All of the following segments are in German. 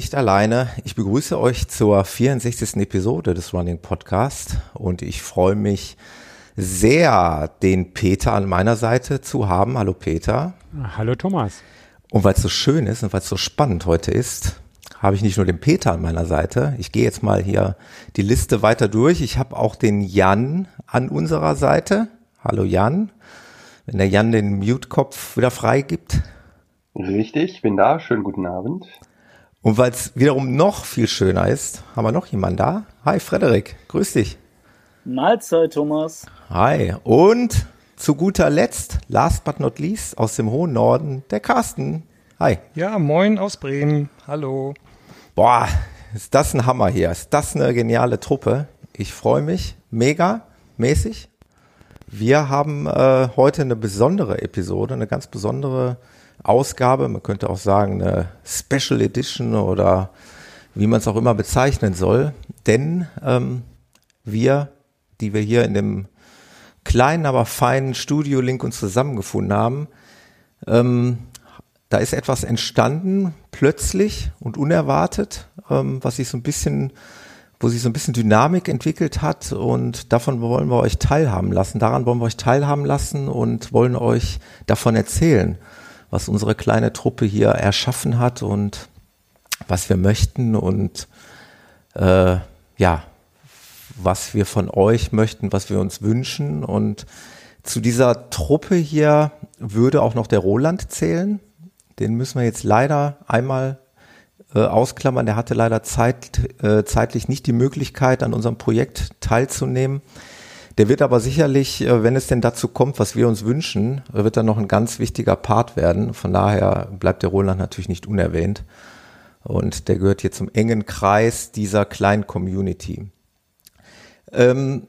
nicht alleine. Ich begrüße euch zur 64. Episode des Running Podcast und ich freue mich sehr, den Peter an meiner Seite zu haben. Hallo Peter. Hallo Thomas. Und weil es so schön ist und weil es so spannend heute ist, habe ich nicht nur den Peter an meiner Seite. Ich gehe jetzt mal hier die Liste weiter durch. Ich habe auch den Jan an unserer Seite. Hallo Jan. Wenn der Jan den Mute-Kopf wieder freigibt. Richtig, bin da. Schönen guten Abend. Und weil es wiederum noch viel schöner ist, haben wir noch jemanden da. Hi Frederik, grüß dich. Mahlzeit, Thomas. Hi. Und zu guter Letzt, last but not least, aus dem hohen Norden, der Carsten. Hi. Ja, moin aus Bremen. Hallo. Boah, ist das ein Hammer hier. Ist das eine geniale Truppe. Ich freue mich mega mäßig. Wir haben äh, heute eine besondere Episode, eine ganz besondere Ausgabe. Man könnte auch sagen eine Special Edition oder wie man es auch immer bezeichnen soll. Denn ähm, wir, die wir hier in dem kleinen, aber feinen Studio-Link uns zusammengefunden haben, ähm, da ist etwas entstanden, plötzlich und unerwartet, ähm, was sich so ein bisschen, wo sich so ein bisschen Dynamik entwickelt hat und davon wollen wir euch teilhaben lassen. Daran wollen wir euch teilhaben lassen und wollen euch davon erzählen, was unsere kleine Truppe hier erschaffen hat und was wir möchten und äh, ja, was wir von euch möchten, was wir uns wünschen. Und zu dieser Truppe hier würde auch noch der Roland zählen. Den müssen wir jetzt leider einmal äh, ausklammern. Der hatte leider zeit, äh, zeitlich nicht die Möglichkeit, an unserem Projekt teilzunehmen. Der wird aber sicherlich, äh, wenn es denn dazu kommt, was wir uns wünschen, wird dann noch ein ganz wichtiger Part werden. Von daher bleibt der Roland natürlich nicht unerwähnt. Und der gehört hier zum engen Kreis dieser kleinen Community. Ähm,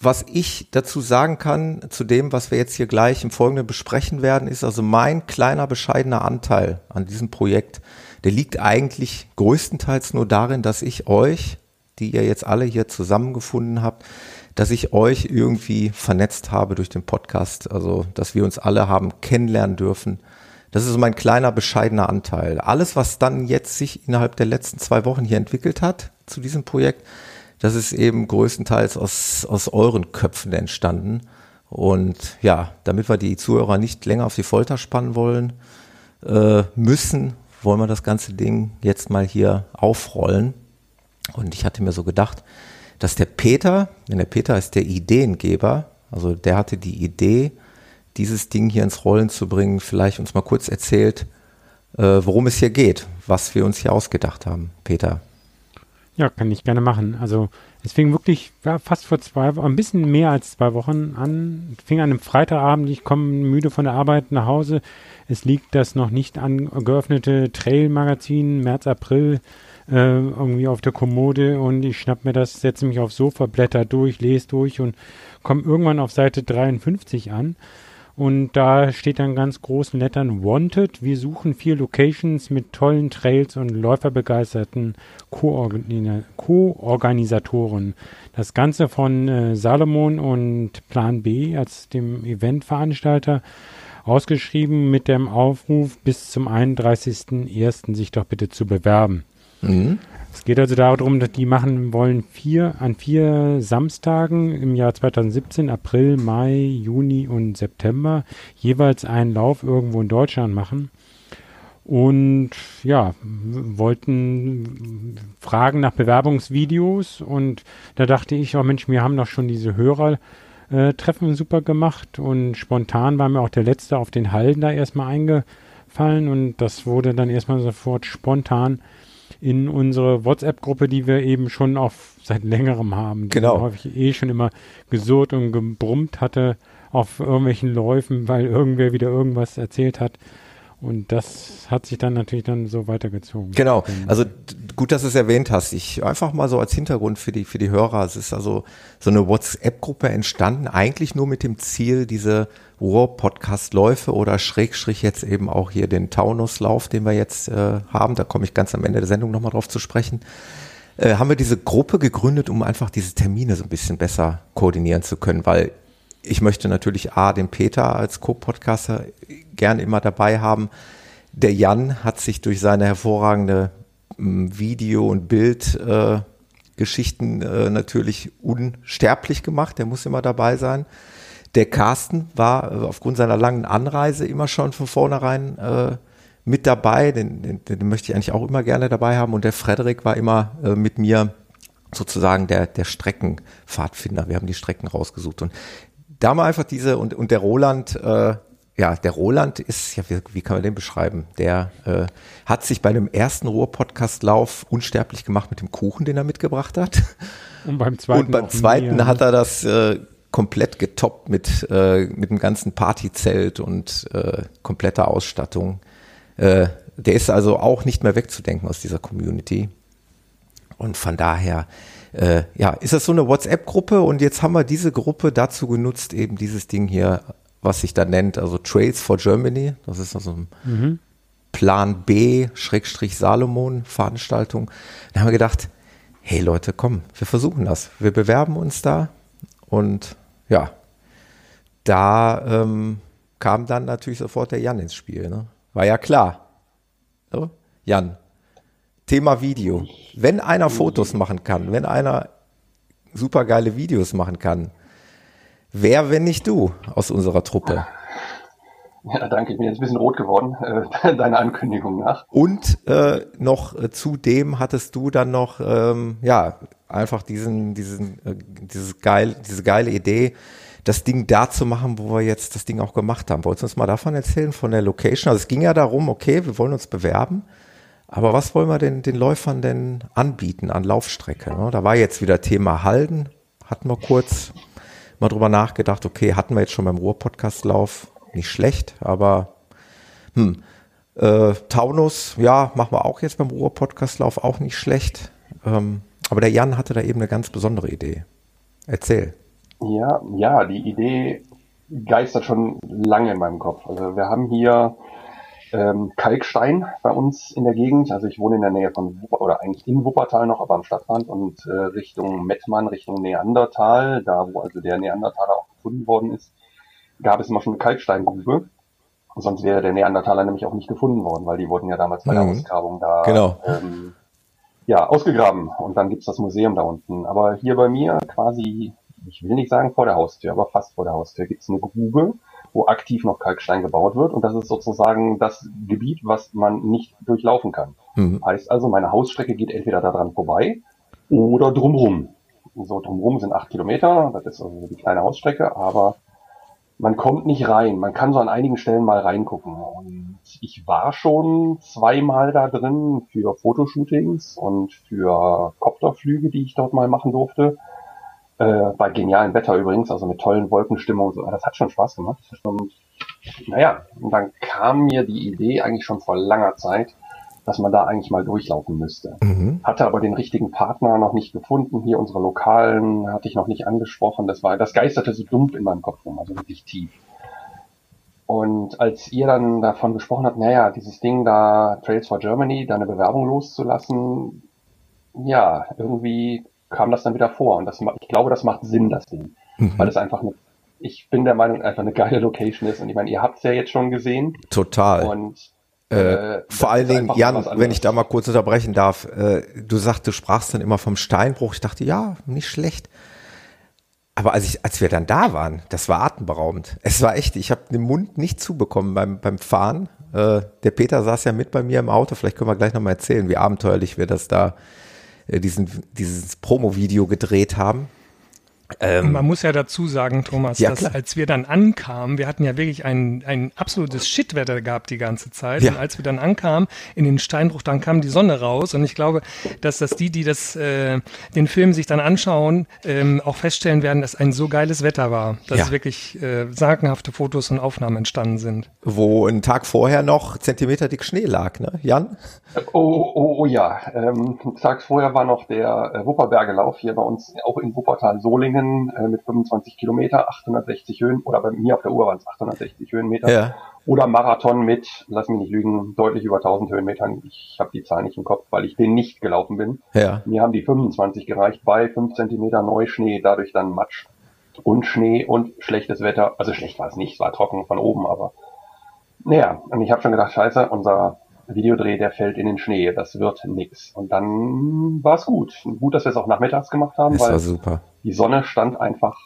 was ich dazu sagen kann, zu dem, was wir jetzt hier gleich im Folgenden besprechen werden, ist also mein kleiner bescheidener Anteil an diesem Projekt. Der liegt eigentlich größtenteils nur darin, dass ich euch, die ihr jetzt alle hier zusammengefunden habt, dass ich euch irgendwie vernetzt habe durch den Podcast. Also, dass wir uns alle haben kennenlernen dürfen. Das ist mein kleiner bescheidener Anteil. Alles, was dann jetzt sich innerhalb der letzten zwei Wochen hier entwickelt hat zu diesem Projekt, das ist eben größtenteils aus, aus euren Köpfen entstanden. Und ja, damit wir die Zuhörer nicht länger auf die Folter spannen wollen, äh, müssen, wollen wir das ganze Ding jetzt mal hier aufrollen. Und ich hatte mir so gedacht, dass der Peter, denn der Peter ist der Ideengeber, also der hatte die Idee, dieses Ding hier ins Rollen zu bringen, vielleicht uns mal kurz erzählt, äh, worum es hier geht, was wir uns hier ausgedacht haben. Peter. Ja, kann ich gerne machen. Also es fing wirklich ja, fast vor zwei Wochen, ein bisschen mehr als zwei Wochen an. Es fing an einem Freitagabend, ich komme müde von der Arbeit nach Hause. Es liegt das noch nicht angeöffnete Trail-Magazin März, April äh, irgendwie auf der Kommode und ich schnapp mir das, setze mich aufs Sofa, blätter durch, lese durch und komme irgendwann auf Seite 53 an. Und da steht dann ganz großen Lettern Wanted. Wir suchen vier Locations mit tollen Trails und läuferbegeisterten Co-Organisatoren. das Ganze von äh, Salomon und Plan B als dem Eventveranstalter ausgeschrieben mit dem Aufruf bis zum 31.01. sich doch bitte zu bewerben. Mhm. Es geht also darum, dass die machen wollen vier an vier Samstagen im Jahr 2017, April, Mai, Juni und September jeweils einen Lauf irgendwo in Deutschland machen. Und ja, wollten fragen nach Bewerbungsvideos und da dachte ich, oh Mensch, wir haben doch schon diese Hörertreffen super gemacht und spontan war mir auch der letzte auf den Hallen da erstmal eingefallen und das wurde dann erstmal sofort spontan in unsere WhatsApp-Gruppe, die wir eben schon auf seit längerem haben. Genau. habe ich eh schon immer gesurrt und gebrummt hatte auf irgendwelchen Läufen, weil irgendwer wieder irgendwas erzählt hat. Und das hat sich dann natürlich dann so weitergezogen. Genau. Also gut, dass du es erwähnt hast. Ich einfach mal so als Hintergrund für die für die Hörer. Es ist also so eine WhatsApp-Gruppe entstanden, eigentlich nur mit dem Ziel, diese War-Podcast-Läufe oder Schrägstrich jetzt eben auch hier den Taunuslauf, den wir jetzt äh, haben. Da komme ich ganz am Ende der Sendung nochmal drauf zu sprechen. äh, haben wir diese Gruppe gegründet, um einfach diese Termine so ein bisschen besser koordinieren zu können, weil ich möchte natürlich A, den Peter als Co-Podcaster gerne immer dabei haben. Der Jan hat sich durch seine hervorragende ähm, Video- und Bildgeschichten äh, äh, natürlich unsterblich gemacht. Der muss immer dabei sein. Der Carsten war äh, aufgrund seiner langen Anreise immer schon von vornherein äh, mit dabei. Den, den, den, möchte ich eigentlich auch immer gerne dabei haben. Und der Frederik war immer äh, mit mir sozusagen der, der Streckenpfadfinder. Wir haben die Strecken rausgesucht. Und da mal einfach diese, und, und der Roland, äh, ja, der Roland ist, ja, wie, wie kann man den beschreiben? Der äh, hat sich bei dem ersten Ruhr-Podcast-Lauf unsterblich gemacht mit dem Kuchen, den er mitgebracht hat. Und beim zweiten, und beim zweiten mehr. hat er das äh, komplett getoppt mit, äh, mit dem ganzen Partyzelt und äh, kompletter Ausstattung. Äh, der ist also auch nicht mehr wegzudenken aus dieser Community. Und von daher, äh, ja, ist das so eine WhatsApp-Gruppe und jetzt haben wir diese Gruppe dazu genutzt, eben dieses Ding hier was sich da nennt, also Trails for Germany. Das ist also ein mhm. Plan B, Schrägstrich Salomon Veranstaltung. Da haben wir gedacht, hey Leute, komm, wir versuchen das. Wir bewerben uns da und ja, da ähm, kam dann natürlich sofort der Jan ins Spiel. Ne? War ja klar. So, Jan, Thema Video. Wenn einer Fotos machen kann, wenn einer super geile Videos machen kann, Wer, wenn nicht du, aus unserer Truppe? Ja, danke. Ich bin jetzt ein bisschen rot geworden, äh, deiner Ankündigung nach. Und äh, noch äh, zudem hattest du dann noch, ähm, ja, einfach diesen, diesen, äh, dieses geil, diese geile Idee, das Ding da zu machen, wo wir jetzt das Ding auch gemacht haben. Wolltest du uns mal davon erzählen, von der Location? Also es ging ja darum, okay, wir wollen uns bewerben, aber was wollen wir denn den Läufern denn anbieten an Laufstrecke? Ne? Da war jetzt wieder Thema Halden, hatten wir kurz mal drüber nachgedacht, okay, hatten wir jetzt schon beim Ruhr-Podcast-Lauf, nicht schlecht, aber hm, äh, Taunus, ja, machen wir auch jetzt beim Ruhr-Podcast-Lauf, auch nicht schlecht. Ähm, aber der Jan hatte da eben eine ganz besondere Idee. Erzähl. Ja, ja, die Idee geistert schon lange in meinem Kopf. Also wir haben hier ähm, Kalkstein bei uns in der Gegend. Also ich wohne in der Nähe von Wuppertal, oder eigentlich in Wuppertal noch, aber am Stadtrand und äh, Richtung Mettmann, Richtung Neandertal, da wo also der Neandertaler auch gefunden worden ist, gab es immer schon eine Kalksteingrube. Sonst wäre der Neandertaler nämlich auch nicht gefunden worden, weil die wurden ja damals bei der mhm. Ausgrabung da genau. ähm, ja, ausgegraben. Und dann gibt's das Museum da unten. Aber hier bei mir quasi, ich will nicht sagen vor der Haustür, aber fast vor der Haustür gibt's eine Grube wo aktiv noch Kalkstein gebaut wird. Und das ist sozusagen das Gebiet, was man nicht durchlaufen kann. Mhm. Heißt also, meine Hausstrecke geht entweder daran vorbei oder drumrum. So drumrum sind acht Kilometer, das ist also die kleine Hausstrecke, aber man kommt nicht rein. Man kann so an einigen Stellen mal reingucken. Und ich war schon zweimal da drin für Fotoshootings und für Kopterflüge, die ich dort mal machen durfte. Äh, bei genialem Wetter übrigens, also mit tollen Wolkenstimmungen. So. Das hat schon Spaß gemacht. Und, naja, und dann kam mir die Idee eigentlich schon vor langer Zeit, dass man da eigentlich mal durchlaufen müsste. Mhm. Hatte aber den richtigen Partner noch nicht gefunden. Hier unsere Lokalen hatte ich noch nicht angesprochen. Das war, das geisterte so dumpf in meinem Kopf rum, also wirklich tief. Und als ihr dann davon gesprochen habt, naja, dieses Ding da, Trails for Germany, da eine Bewerbung loszulassen, ja, irgendwie kam das dann wieder vor. Und das, ich glaube, das macht Sinn, das Ding. Mhm. Weil es einfach eine, ich bin der Meinung, einfach eine geile Location ist. Und ich meine, ihr habt es ja jetzt schon gesehen. Total. Und äh, äh vor allen Dingen, Jan, wenn ich da mal kurz unterbrechen darf, äh, du sagst, du sprachst dann immer vom Steinbruch. Ich dachte, ja, nicht schlecht. Aber als, ich, als wir dann da waren, das war atemberaubend. Es war echt, ich habe den Mund nicht zubekommen beim, beim Fahren. Äh, der Peter saß ja mit bei mir im Auto. Vielleicht können wir gleich nochmal erzählen, wie abenteuerlich wir das da diesen, dieses Promo-Video gedreht haben. Ähm, Man muss ja dazu sagen, Thomas, ja, dass klar. als wir dann ankamen, wir hatten ja wirklich ein, ein absolutes Shitwetter gehabt die ganze Zeit. Ja. Und als wir dann ankamen in den Steinbruch, dann kam die Sonne raus. Und ich glaube, dass das die, die das, äh, den Film sich dann anschauen, ähm, auch feststellen werden, dass ein so geiles Wetter war, dass ja. wirklich äh, sagenhafte Fotos und Aufnahmen entstanden sind. Wo ein Tag vorher noch Zentimeter dick Schnee lag, ne? Jan? Oh, oh, oh ja. Ähm, tags vorher war noch der äh, Wupperbergelauf hier bei uns, auch in Wuppertal-Solingen Springen äh, mit 25 Kilometer, 860 Höhen, oder bei mir auf der Uhr waren es 860 Höhenmeter. Ja. Oder Marathon mit, lass mich nicht lügen, deutlich über 1000 Höhenmetern. Ich habe die Zahl nicht im Kopf, weil ich den nicht gelaufen bin. Ja. Mir haben die 25 gereicht bei 5 Zentimeter Neuschnee, dadurch dann Matsch und Schnee und schlechtes Wetter. Also schlecht war es nicht, es war trocken von oben, aber naja, und ich habe schon gedacht, scheiße, unser Videodreh, der fällt in den Schnee, das wird nix. Und dann war es gut. Gut, dass wir es auch nachmittags gemacht haben, das weil super. die Sonne stand einfach,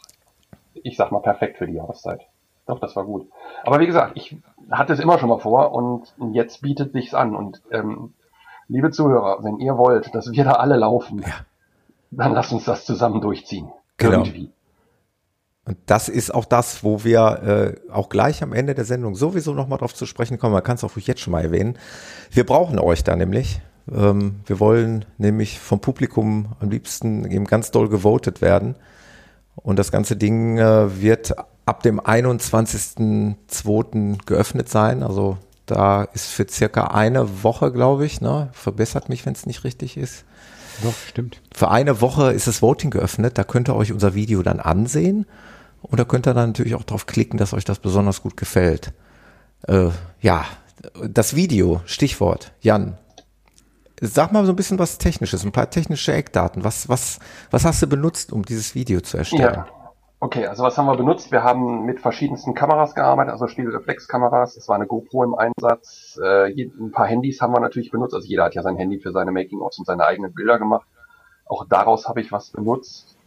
ich sag mal, perfekt für die Jahreszeit. Doch, das war gut. Aber wie gesagt, ich hatte es immer schon mal vor und jetzt bietet sich's an. Und ähm, liebe Zuhörer, wenn ihr wollt, dass wir da alle laufen, ja. dann lasst uns das zusammen durchziehen. Genau. Irgendwie. Und das ist auch das, wo wir äh, auch gleich am Ende der Sendung sowieso nochmal drauf zu sprechen kommen. Man kann es auch jetzt schon mal erwähnen. Wir brauchen euch da nämlich. Ähm, wir wollen nämlich vom Publikum am liebsten eben ganz doll gewotet werden. Und das ganze Ding äh, wird ab dem 21.02. geöffnet sein. Also da ist für circa eine Woche, glaube ich, ne? verbessert mich, wenn es nicht richtig ist. Doch, stimmt. Für eine Woche ist das Voting geöffnet. Da könnt ihr euch unser Video dann ansehen. Und da könnt ihr dann natürlich auch drauf klicken, dass euch das besonders gut gefällt. Äh, ja, das Video, Stichwort, Jan. Sag mal so ein bisschen was Technisches, ein paar technische Eckdaten. Was, was, was hast du benutzt, um dieses Video zu erstellen? Ja. Okay, also was haben wir benutzt? Wir haben mit verschiedensten Kameras gearbeitet, also Spiegelreflexkameras. Es war eine GoPro im Einsatz. Äh, ein paar Handys haben wir natürlich benutzt. Also jeder hat ja sein Handy für seine Making-ofs und seine eigenen Bilder gemacht. Auch daraus habe ich was benutzt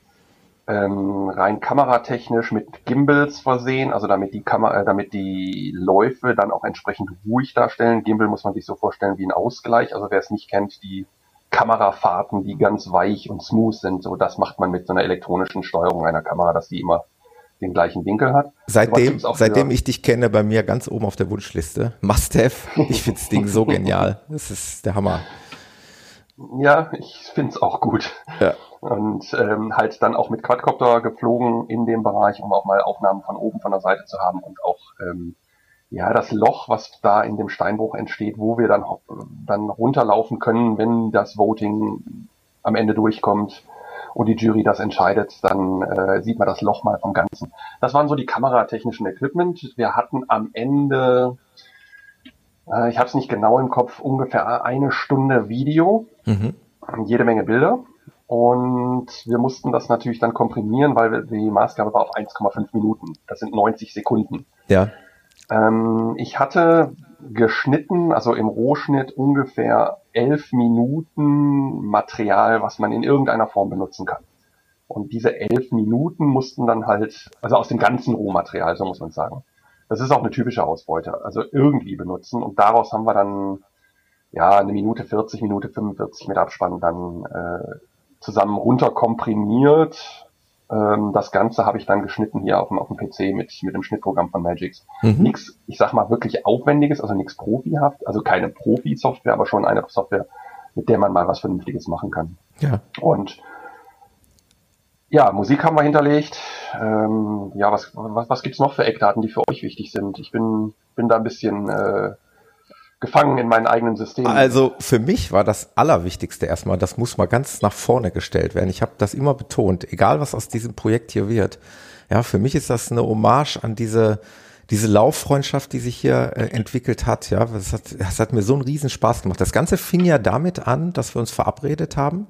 ähm, rein kameratechnisch mit Gimbals versehen, also damit die Kamera, äh, damit die Läufe dann auch entsprechend ruhig darstellen. Gimbal muss man sich so vorstellen wie ein Ausgleich. Also wer es nicht kennt, die Kamerafahrten, die ganz weich und smooth sind, so das macht man mit so einer elektronischen Steuerung einer Kamera, dass die immer den gleichen Winkel hat. Seitdem, seitdem ich dich kenne, bei mir ganz oben auf der Wunschliste. Must have. Ich finde das Ding so genial. Das ist der Hammer. Ja, ich finde es auch gut. Ja und ähm, halt dann auch mit Quadcopter geflogen in dem Bereich, um auch mal Aufnahmen von oben von der Seite zu haben und auch ähm, ja das Loch, was da in dem Steinbruch entsteht, wo wir dann dann runterlaufen können, wenn das Voting am Ende durchkommt und die Jury das entscheidet, dann äh, sieht man das Loch mal vom Ganzen. Das waren so die kameratechnischen Equipment. Wir hatten am Ende, äh, ich habe es nicht genau im Kopf, ungefähr eine Stunde Video, mhm. jede Menge Bilder und wir mussten das natürlich dann komprimieren, weil die Maßgabe war auf 1,5 Minuten. Das sind 90 Sekunden. Ja. Ähm, ich hatte geschnitten, also im Rohschnitt ungefähr elf Minuten Material, was man in irgendeiner Form benutzen kann. Und diese elf Minuten mussten dann halt, also aus dem ganzen Rohmaterial, so muss man sagen. Das ist auch eine typische Ausbeute, also irgendwie benutzen. Und daraus haben wir dann ja eine Minute 40, Minute 45 mit Abspann dann äh, zusammen runterkomprimiert. Ähm, das Ganze habe ich dann geschnitten hier auf dem, auf dem PC mit, mit dem Schnittprogramm von Magix. Mhm. Nix, ich sag mal, wirklich Aufwendiges, also nichts Profihaft, also keine Profi-Software, aber schon eine Software, mit der man mal was Vernünftiges machen kann. Ja. Und ja, Musik haben wir hinterlegt. Ähm, ja, was, was, was gibt's noch für Eckdaten, die für euch wichtig sind? Ich bin, bin da ein bisschen äh, gefangen in meinen eigenen Systemen. Also für mich war das Allerwichtigste erstmal, das muss mal ganz nach vorne gestellt werden. Ich habe das immer betont, egal was aus diesem Projekt hier wird. Ja, für mich ist das eine Hommage an diese diese Lauffreundschaft, die sich hier äh, entwickelt hat, ja, das hat, das hat mir so einen riesen Spaß gemacht. Das Ganze fing ja damit an, dass wir uns verabredet haben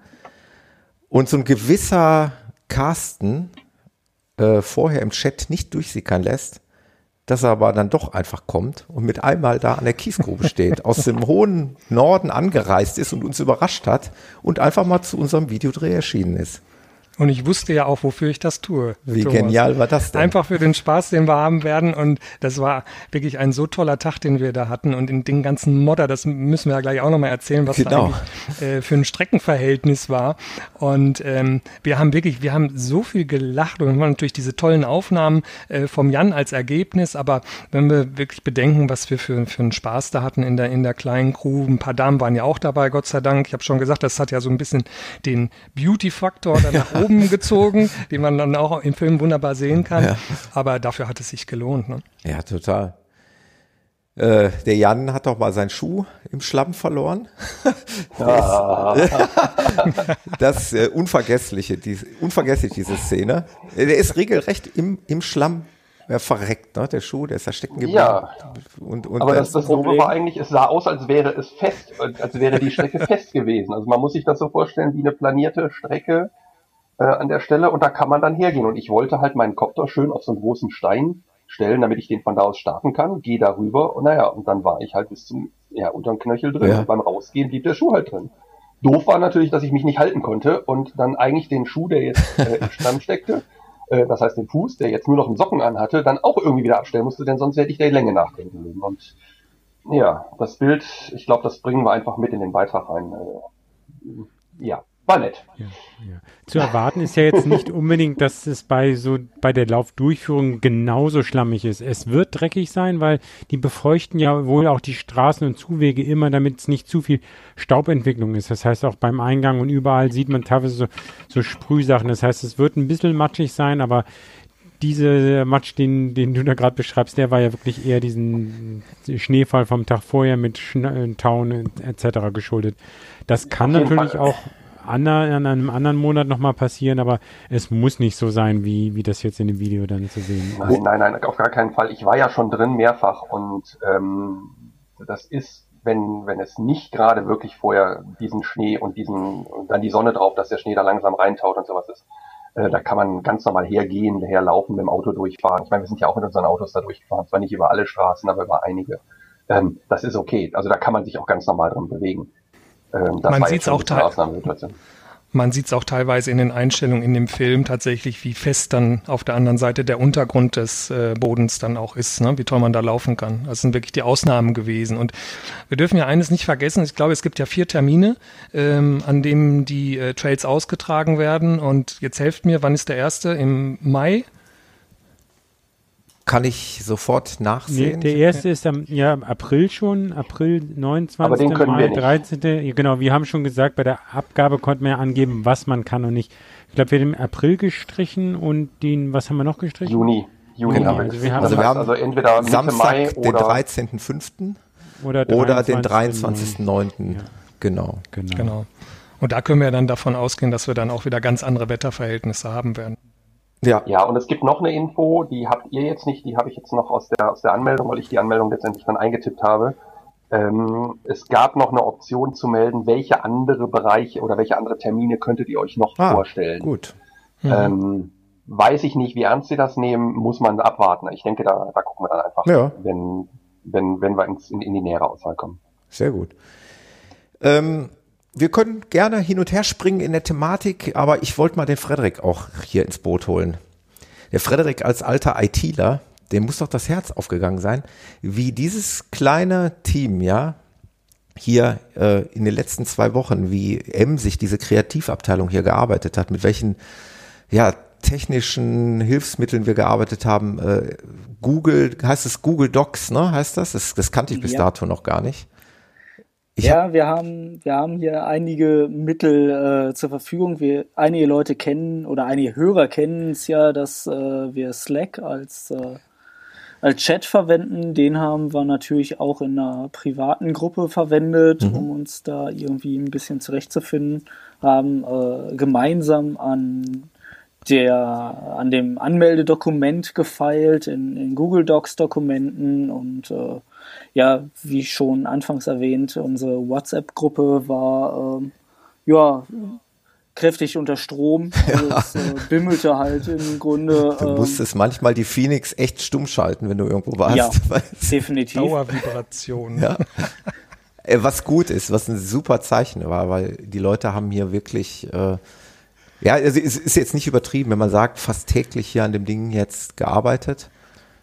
und so ein gewisser Carsten äh, vorher im Chat nicht durchsickern lässt, dass er aber dann doch einfach kommt und mit einmal da an der Kiesgrube steht, aus dem hohen Norden angereist ist und uns überrascht hat und einfach mal zu unserem Videodreh erschienen ist. Und ich wusste ja auch, wofür ich das tue. Wie Thomas. genial war das denn? Einfach für den Spaß, den wir haben werden. Und das war wirklich ein so toller Tag, den wir da hatten. Und in den ganzen Modder, das müssen wir ja gleich auch nochmal erzählen, was genau. da äh, für ein Streckenverhältnis war. Und ähm, wir haben wirklich, wir haben so viel gelacht und wir haben natürlich diese tollen Aufnahmen äh, vom Jan als Ergebnis. Aber wenn wir wirklich bedenken, was wir für, für einen Spaß da hatten in der, in der kleinen Crew, ein paar Damen waren ja auch dabei, Gott sei Dank. Ich habe schon gesagt, das hat ja so ein bisschen den Beauty-Faktor danach oben oben gezogen, die man dann auch im Film wunderbar sehen kann. Ja. Aber dafür hat es sich gelohnt. Ne? Ja, total. Äh, der Jan hat doch mal seinen Schuh im Schlamm verloren. Ja. das äh, unvergessliche, die, unvergesslich diese Szene. Der ist regelrecht im, im Schlamm äh, verreckt, ne? Der Schuh, der ist da stecken geblieben. Ja. Und, und Aber das, das, Doofe war eigentlich, es sah aus, als wäre es fest, als wäre die Strecke fest gewesen. Also man muss sich das so vorstellen wie eine planierte Strecke äh, an der Stelle und da kann man dann hergehen. Und ich wollte halt meinen Kopter schön auf so einen großen Stein stellen, damit ich den von da aus starten kann, gehe darüber und naja, und dann war ich halt bis zum, ja, unterm Knöchel drin. Ja. Und beim Rausgehen blieb der Schuh halt drin. Doof war natürlich, dass ich mich nicht halten konnte und dann eigentlich den Schuh, der jetzt äh, im Stamm steckte, äh, das heißt den Fuß, der jetzt nur noch einen Socken anhatte, dann auch irgendwie wieder abstellen musste, denn sonst hätte ich der Länge nachdenken müssen. Und ja, das Bild, ich glaube, das bringen wir einfach mit in den Beitrag rein. Äh, ja, war nett. Ja, ja. Zu erwarten ist ja jetzt nicht unbedingt, dass es bei so bei der Laufdurchführung genauso schlammig ist. Es wird dreckig sein, weil die befeuchten ja wohl auch die Straßen und Zuwege immer, damit es nicht zu viel Staubentwicklung ist. Das heißt, auch beim Eingang und überall sieht man teilweise so, so Sprühsachen. Das heißt, es wird ein bisschen matschig sein, aber dieser Matsch, den, den du da gerade beschreibst, der war ja wirklich eher diesen Schneefall vom Tag vorher mit Schne Tauen etc. geschuldet. Das kann natürlich Fall. auch an einem anderen Monat nochmal passieren, aber es muss nicht so sein, wie, wie das jetzt in dem Video dann zu sehen ist. Nein, nein, nein, auf gar keinen Fall. Ich war ja schon drin mehrfach und ähm, das ist, wenn, wenn es nicht gerade wirklich vorher diesen Schnee und diesen, dann die Sonne drauf, dass der Schnee da langsam reintaut und sowas ist, äh, da kann man ganz normal hergehen, herlaufen, mit dem Auto durchfahren. Ich meine, wir sind ja auch mit unseren Autos da durchgefahren, zwar nicht über alle Straßen, aber über einige. Ähm, das ist okay. Also da kann man sich auch ganz normal drin bewegen. Ähm, man sieht es auch, man sieht es auch teilweise in den Einstellungen in dem Film tatsächlich, wie fest dann auf der anderen Seite der Untergrund des äh, Bodens dann auch ist, ne? wie toll man da laufen kann. Das sind wirklich die Ausnahmen gewesen. Und wir dürfen ja eines nicht vergessen, ich glaube, es gibt ja vier Termine, ähm, an denen die äh, Trails ausgetragen werden. Und jetzt helft mir, wann ist der erste? Im Mai? Kann ich sofort nachsehen. Nee, der erste ist am ja, April schon, April 29. Aber den können Mai wir nicht. 13. Genau, wir haben schon gesagt, bei der Abgabe konnten wir ja angeben, was man kann und nicht. Ich glaube, wir haben den April gestrichen und den, was haben wir noch gestrichen? Juni. Juni Genau. haben wir Also gestrichen. wir haben- also entweder Mitte Samstag, Mai den oder 13.05. Oder, oder den 23.09.. 23.09. Ja. Genau. Genau. Genau. Und da können wir dann davon ausgehen, dass wir dann auch wieder ganz andere Wetterverhältnisse haben werden. Ja. Ja, und es gibt noch eine Info, die habt ihr jetzt nicht, die habe ich jetzt noch aus der, aus der Anmeldung, weil ich die Anmeldung letztendlich dann eingetippt habe. Ähm, es gab noch eine Option zu melden, welche andere Bereiche oder welche andere Termine könntet ihr euch noch Ah, vorstellen. Gut. Ähm, weiß ich nicht, wie ernst sie das nehmen, muss man abwarten. Ich denke, da, da gucken wir dann einfach, Ja. wenn, wenn, wenn wir ins, in, in die nähere Auswahl kommen. Sehr gut. Ähm, wir können gerne hin und her springen in der Thematik, aber ich wollte mal den Frederik auch hier ins Boot holen. Der Frederik als alter ITler, dem muss doch das Herz aufgegangen sein, wie dieses kleine Team, ja, hier äh, in den letzten zwei Wochen, wie emsig diese Kreativabteilung hier gearbeitet hat, mit welchen ja, technischen Hilfsmitteln wir gearbeitet haben. Äh, Google, heißt es Google Docs, ne? Heißt das? Das, das kannte ich bis Ja. dato noch gar nicht. Ich ja, wir haben, wir haben hier einige Mittel äh, zur Verfügung. Wir, einige Leute kennen oder einige Hörer kennen es ja, dass äh, wir Slack als, äh, als Chat verwenden. Den haben wir natürlich auch in einer privaten Gruppe verwendet, um uns da irgendwie ein bisschen zurechtzufinden. Haben äh, gemeinsam an der an dem Anmeldedokument gefeilt in, in Google Docs Dokumenten und äh, ja, wie schon anfangs erwähnt, unsere WhatsApp-Gruppe war ähm, ja kräftig unter Strom. Also es äh, bimmelte halt im Grunde. Du ähm, musstest manchmal die Phoenix echt stumm schalten, wenn du irgendwo warst. Ja. Definitiv. Dauervibration. ja. Äh, Was gut ist, was ein super Zeichen war, weil die Leute haben hier wirklich, äh, ja, also es ist jetzt nicht übertrieben, wenn man sagt, fast täglich hier an dem Ding jetzt gearbeitet.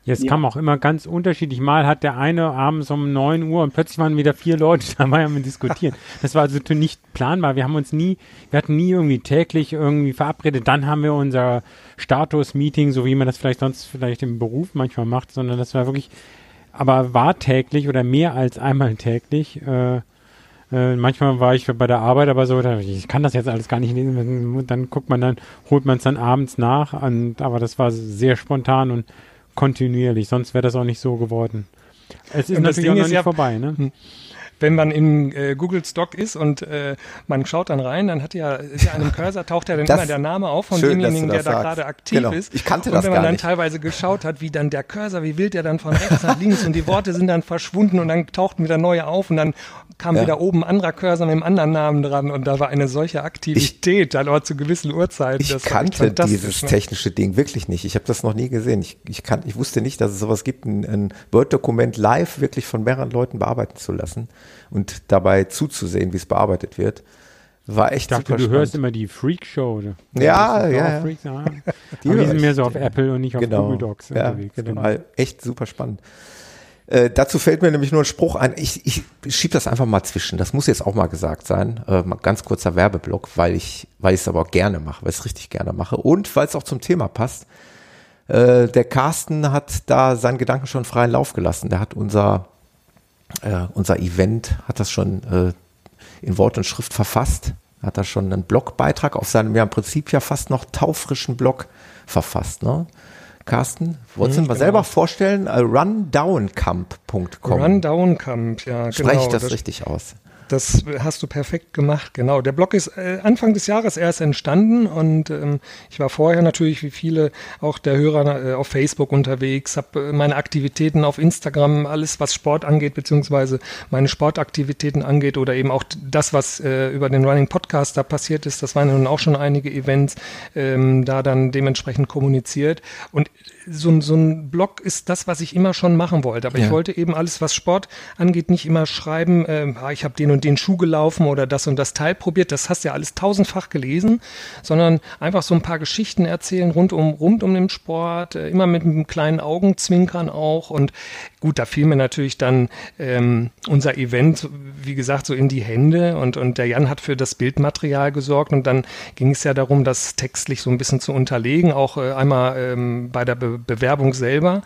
Ja, es Ja. kam auch immer ganz unterschiedlich. Mal hat der eine abends um 9 Uhr und plötzlich waren wieder vier Leute dabei am diskutieren. Das war also nicht planbar. Wir haben uns nie, wir hatten nie irgendwie täglich irgendwie verabredet. Dann haben wir unser Status-Meeting, so wie man das vielleicht sonst vielleicht im Beruf manchmal macht, sondern das war wirklich, aber war täglich oder mehr als einmal täglich. Äh, äh, manchmal war ich bei der Arbeit, aber so, ich kann das jetzt alles gar nicht lesen. Dann guckt man dann, holt man es dann abends nach. Und, aber das war sehr spontan und kontinuierlich. Sonst wäre das auch nicht so geworden. Es ist natürlich auch noch nicht ja, vorbei, ne? Wenn man in äh, Google Stock ist und äh, man schaut dann rein, dann hat ja, ist ja an einem Cursor taucht ja dann das immer der Name auf von schön, demjenigen, der da gerade aktiv genau. ist. Ich kannte und das wenn man dann nicht. teilweise geschaut hat, wie dann der Cursor, wie wild der dann von rechts nach links und die Worte sind dann verschwunden und dann tauchten wieder neue auf und dann kam ja. wieder oben ein anderer Cursor mit einem anderen Namen dran und da war eine solche Aktivität ich, dann auch zu gewissen Uhrzeiten. Ich kannte dieses ne? technische Ding wirklich nicht. Ich habe das noch nie gesehen. Ich, ich, kann, ich wusste nicht, dass es sowas gibt, ein, ein Word-Dokument live wirklich von mehreren Leuten bearbeiten zu lassen und dabei zuzusehen, wie es bearbeitet wird. War echt ich dachte, super du spannend. hörst immer die Freak Show. Ja, ja. Freaks, ah. die, die sind mehr so auf Apple und nicht auf genau. Google Docs ja, unterwegs. Genau. Echt super spannend. Äh, dazu fällt mir nämlich nur ein Spruch ein. Ich, ich schiebe das einfach mal zwischen. Das muss jetzt auch mal gesagt sein. Äh, mal ganz kurzer Werbeblock, weil ich, weil ich es aber auch gerne mache, weil ich es richtig gerne mache und weil es auch zum Thema passt. Äh, der Carsten hat da seinen Gedanken schon freien Lauf gelassen. Der hat unser, äh, unser Event, hat das schon äh, in Wort und Schrift verfasst. Hat da schon einen Blogbeitrag auf seinem ja im Prinzip ja fast noch taufrischen Blog verfasst. Ne? Carsten, wolltest du mhm, mal genau. selber vorstellen? Uh, rundowncamp.com. Rundowncamp, ja, genau. Spreche ich das, das richtig aus? Das hast du perfekt gemacht, genau. Der Blog ist äh, Anfang des Jahres erst entstanden und ähm, ich war vorher natürlich wie viele auch der Hörer äh, auf Facebook unterwegs, habe äh, meine Aktivitäten auf Instagram, alles was Sport angeht, beziehungsweise meine Sportaktivitäten angeht oder eben auch das, was äh, über den Running Podcast da passiert ist, das waren nun auch schon einige Events, ähm, da dann dementsprechend kommuniziert. Und so, so ein Blog ist das, was ich immer schon machen wollte. Aber ja. ich wollte eben alles, was Sport angeht, nicht immer schreiben, äh, ich habe den und den Schuh gelaufen oder das und das Teil probiert. Das hast du ja alles tausendfach gelesen, sondern einfach so ein paar Geschichten erzählen rund um, rund um den Sport, äh, immer mit einem kleinen Augenzwinkern auch. Und gut, da fiel mir natürlich dann ähm, unser Event, wie gesagt, so in die Hände und, und der Jan hat für das Bildmaterial gesorgt und dann ging es ja darum, das textlich so ein bisschen zu unterlegen, auch äh, einmal ähm, bei der Be Bewerbung selber.